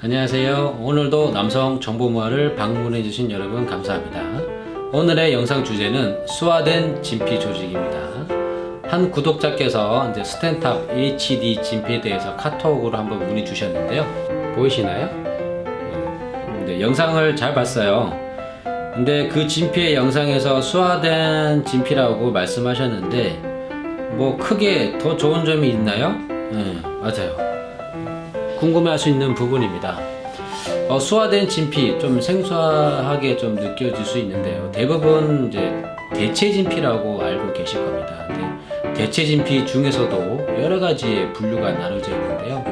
안녕하세요. 오늘도 남성 정보모아를 방문해 주신 여러분 감사합니다. 오늘의 영상 주제는 수화된 진피 조직입니다. 한 구독자께서 이제 스탠탑 HD 진피에 대해서 카톡으로 한번 문의 주셨는데요. 보이시나요? 네, 영상을 잘 봤어요. 근데 그 진피의 영상에서 수화된 진피라고 말씀하셨는데 뭐 크게 더 좋은 점이 있나요? 네, 맞아요. 궁금해 할 수 있는 부분입니다. 어, 수화된 진피 좀 생소하게 좀 느껴질 수 있는데요. 대부분 이제 대체 진피라고 알고 계실 겁니다. 대체 진피 중에서도 여러 가지의 분류가 나눠져 있는데요.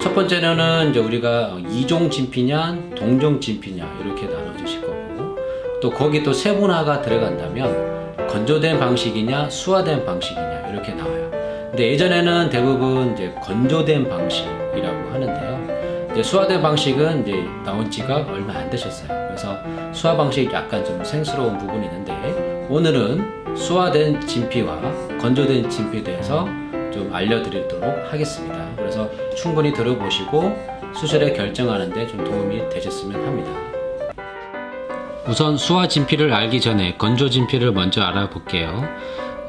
첫 번째는 이제 우리가 이종 진피냐, 동종 진피냐 이렇게 나눠지실 거고, 또 거기 또 세분화가 들어간다면 건조된 방식이냐, 수화된 방식이냐 이렇게 나와요. 근데 예전에는 대부분 이제 건조된 방식이라고 하는데요. 이제 수화된 방식은 이제 나온 지가 얼마 안 되셨어요. 그래서 수화 방식 약간 좀 생스러운 부분이 있는데 오늘은 수화된 진피와 건조된 진피에 대해서 좀 알려드리도록 하겠습니다. 그래서 충분히 들어보시고 수술에 결정하는데 좀 도움이 되셨으면 합니다. 우선 수화 진피를 알기 전에 건조 진피를 먼저 알아볼게요.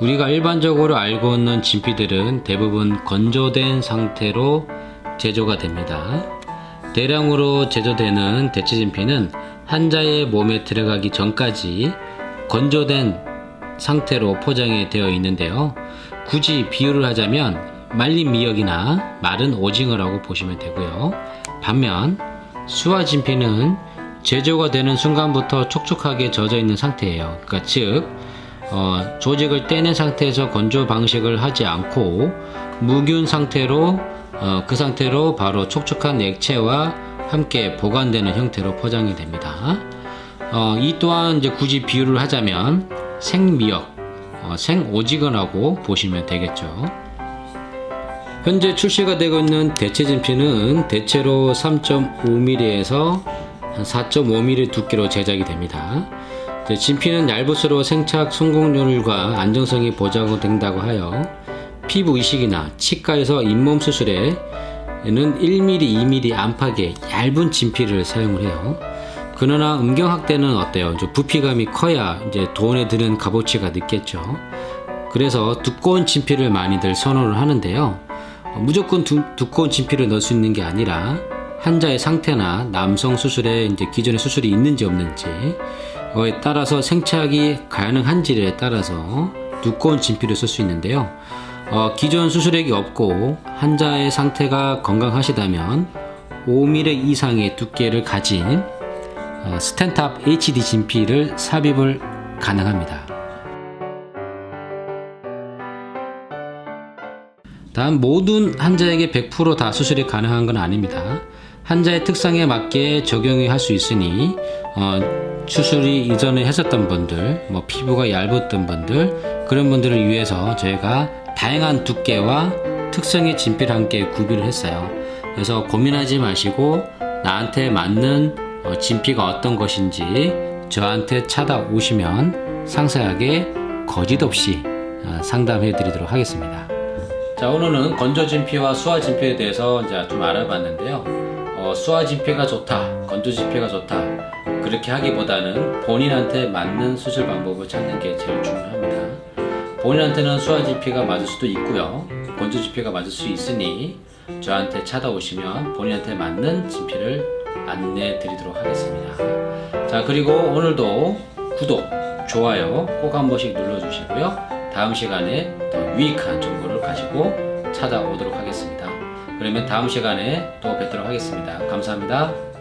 우리가 일반적으로 알고 있는 진피들은 대부분 건조된 상태로 제조가 됩니다. 대량으로 제조되는 대체 진피는 환자의 몸에 들어가기 전까지 건조된 상태로 포장이 되어 있는데요. 굳이 비유를 하자면 말린 미역이나 마른 오징어라고 보시면 되고요. 반면 수화 진피는 제조가 되는 순간부터 촉촉하게 젖어 있는 상태예요. 그러니까 즉 어, 조직을 떼낸 상태에서 건조 방식을 하지 않고 무균 상태로 어, 그 상태로 바로 촉촉한 액체와 함께 보관되는 형태로 포장이 됩니다. 어, 이 또한 이제 굳이 비유를 하자면 생미역, 어, 생오징어라고 보시면 되겠죠. 현재 출시가 되고 있는 대체 진피는 대체로 3.5mm에서 4.5mm 두께로 제작이 됩니다. 진피는 얇을수록 생착 성공률과 안정성이 보장된다고 하여 피부 이식이나 치과에서 잇몸 수술에는 1mm, 2mm 안팎의 얇은 진피를 사용을 해요. 그러나 음경 확대는 어때요? 부피감이 커야 이제 돈에 드는 값어치가 늦겠죠. 그래서 두꺼운 진피를 많이들 선호를 하는데요. 무조건 두, 두꺼운 진피를 넣을 수 있는 게 아니라 환자의 상태나 남성 수술에 이제 기존의 수술이 있는지 없는지 에 따라서 생착이 가능한지에 따라서 두꺼운 진피를 쓸 수 있는데요. 어, 기존 수술액이 없고 환자의 상태가 건강하시다면 5mm 이상의 두께를 가진 어, 스탠탑 HD 진피를 삽입을 가능합니다. 다음 모든 환자에게 100%다 수술이 가능한 건 아닙니다. 환자의 특성에 맞게 적용이 할 수 있으니 어, 수술이 이전에 했었던 분들, 뭐 피부가 얇았던 분들 그런 분들을 위해서 저희가 다양한 두께와 특성의 진피를 함께 구비를 했어요. 그래서 고민하지 마시고 나한테 맞는 어, 진피가 어떤 것인지 저한테 찾아오시면 상세하게 거짓 없이 어, 상담해 드리도록 하겠습니다. 자, 오늘은 건조 진피와 수화 진피에 대해서 이제 좀 알아봤는데요. 어, 수화 진피가 좋다, 건조 진피가 좋다 그렇게 하기보다는 본인한테 맞는 수술 방법을 찾는 게 제일 중요합니다. 본인한테는 수화 진피가 맞을 수도 있고요, 건조 진피가 맞을 수 있으니 저한테 찾아오시면 본인한테 맞는 진피를 안내 드리도록 하겠습니다. 자 그리고 오늘도 구독, 좋아요 꼭 한 번씩 눌러주시고요. 다음 시간에 더 유익한 정보를 가지고 찾아오도록 하겠습니다. 그러면 다음 시간에 또 뵙도록 하겠습니다. 감사합니다.